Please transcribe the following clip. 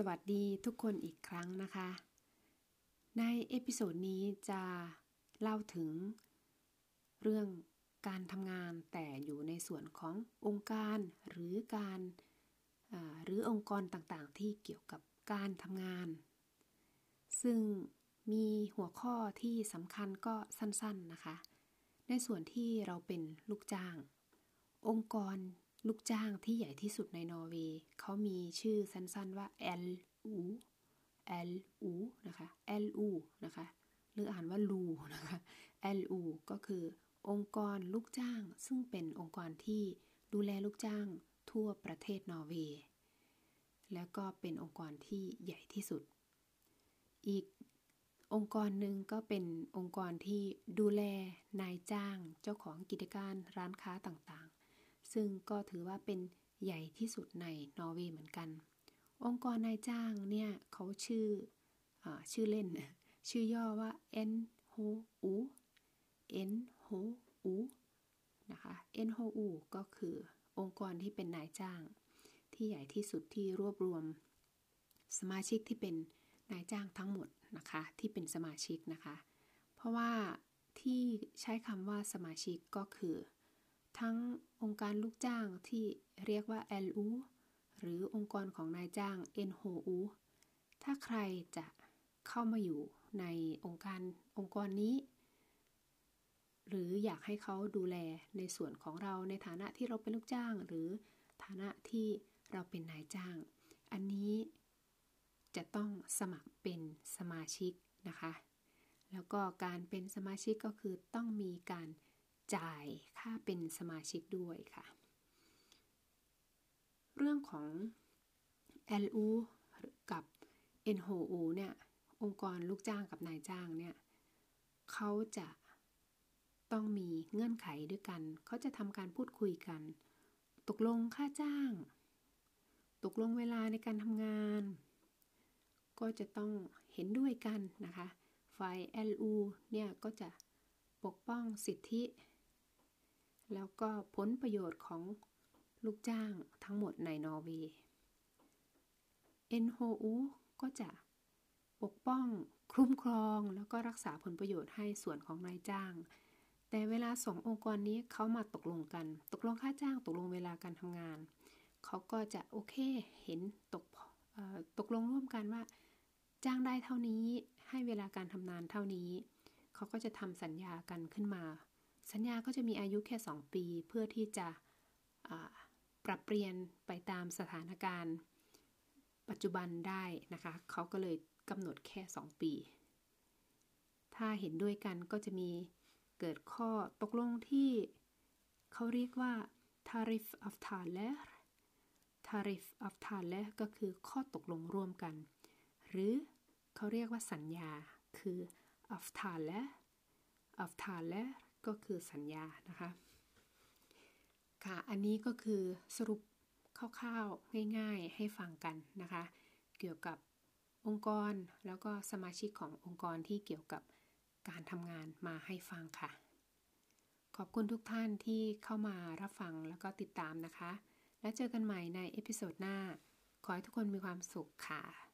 สวัสดีทุกคนอีกครั้งนะคะ ใน episode นี้จะเล่าถึงเรื่องการทำงานแต่อยู่ในส่วนขององค์การหรือการหรือองค์กรต่างๆ ที่เกี่ยวกับการทำงาน ซึ่งมีหัวข้อที่สำคัญก็สั้นๆนะคะ ในส่วนที่เราเป็นลูกจ้าง องค์กร ลูกจ้างที่ใหญ่ที่สุดในนอร์เวย์เขามีชื่อสั้นๆว่า LU LU นะคะ LU นะคะ หรืออ่านว่าลูนะคะ LU ก็คือองค์กรลูกจ้าง ซึ่งเป็นองค์กรที่ดูแลลูกจ้างทั่วประเทศนอร์เวย์ แล้วก็เป็นองค์กรที่ใหญ่ที่สุด อีกองค์กรหนึ่งก็เป็นองค์กรที่ดูแลนายจ้างเจ้าของกิจการร้านค้าต่าง ซึ่งก็ถือว่าเป็นใหญ่ที่สุดในนอร์เวย์เหมือนกัน องค์กรนายจ้างเนี่ยเขาชื่ออชื่อเล่น ชื่อย่อว่า N H U N H U นะคะ N H U ก็คือองค์กรที่เป็นนายจ้าง ที่ใหญ่ที่สุดที่รวบรวม สมาชิกที่เป็นนายจ้างทั้งหมดนะคะที่เป็นสมาชิกนะคะ เพราะว่าที่ใช้คำว่าสมาชิกก็คือ ทั้งองค์การลูกจ้างที่เรียกว่า LU หรือองค์กรของนายจ้าง NHU ถ้าใครจะเข้ามาอยู่ในองค์การองค์กรนี้ หรืออยากให้เขาดูแลในส่วนของเราในฐานะที่เราเป็นลูกจ้าง หรือฐานะที่เราเป็นนายจ้าง อันนี้จะต้องสมัครเป็นสมาชิกนะคะ แล้วก็การเป็นสมาชิกก็คือต้องมีการ จ่ายค่าเป็นสมาชิกด้วยค่ะ เรื่องของ LU กับ NHO เนี่ย องค์กรลูกจ้างกับนายจ้างเนี่ยเขาจะต้องมีเงื่อนไขด้วยกัน เขาจะทำการพูดคุยกัน ตกลงค่าจ้าง ตกลงเวลาในการทำงาน ก็จะต้องเห็นด้วยกันนะคะ ฝ่าย LU เนี่ยก็จะปกป้องสิทธิ แล้วก็ผลประโยชน์ของลูกจ้างทั้งหมดในนอร์เวย์ NHO ก็จะปกป้องคุ้มครองแล้วก็รักษาผลประโยชน์ให้ส่วนของนายจ้าง แต่เวลาสององค์กรนี้เขามาตกลงกัน ตกลงค่าจ้างตกลงเวลาการทำงาน เขาก็จะโอเคเห็นตกตกลงร่วมกันว่า จ้างได้เท่านี้ให้เวลาการทำงานเท่านี้ เขาก็จะทำสัญญากันขึ้นมา สัญญาก็จะมีอายุแค่ 2 ปีเพื่อที่จะปรับเปลี่ยนไปตามสถานการณ์ ปัจจุบันได้นะคะ เขาก็เลยกำหนดแค่ 2 ปี ถ้าเห็นด้วยกันก็จะมีเกิดข้อตกลงที่เขาเรียกว่า tariff of t a l e r tariff of t a l e r ก็คือข้อตกลงร่วมกัน หรือเขาเรียกว่าสัญญาคือ of t a l e r of t a l e r ก็คือสัญญานะคะ ค่ะอันนี้ก็คือสรุปคร่าวๆง่ายๆให้ฟังกันนะคะ เกี่ยวกับองค์กรแล้วก็สมาชิกขององค์กรที่เกี่ยวกับการทำงานมาให้ฟังค่ะ ขอบคุณทุกท่านที่เข้ามารับฟังแล้วก็ติดตามนะคะ แล้วเจอกันใหม่ใน episode หน้า ขอให้ทุกคนมีความสุขค่ะ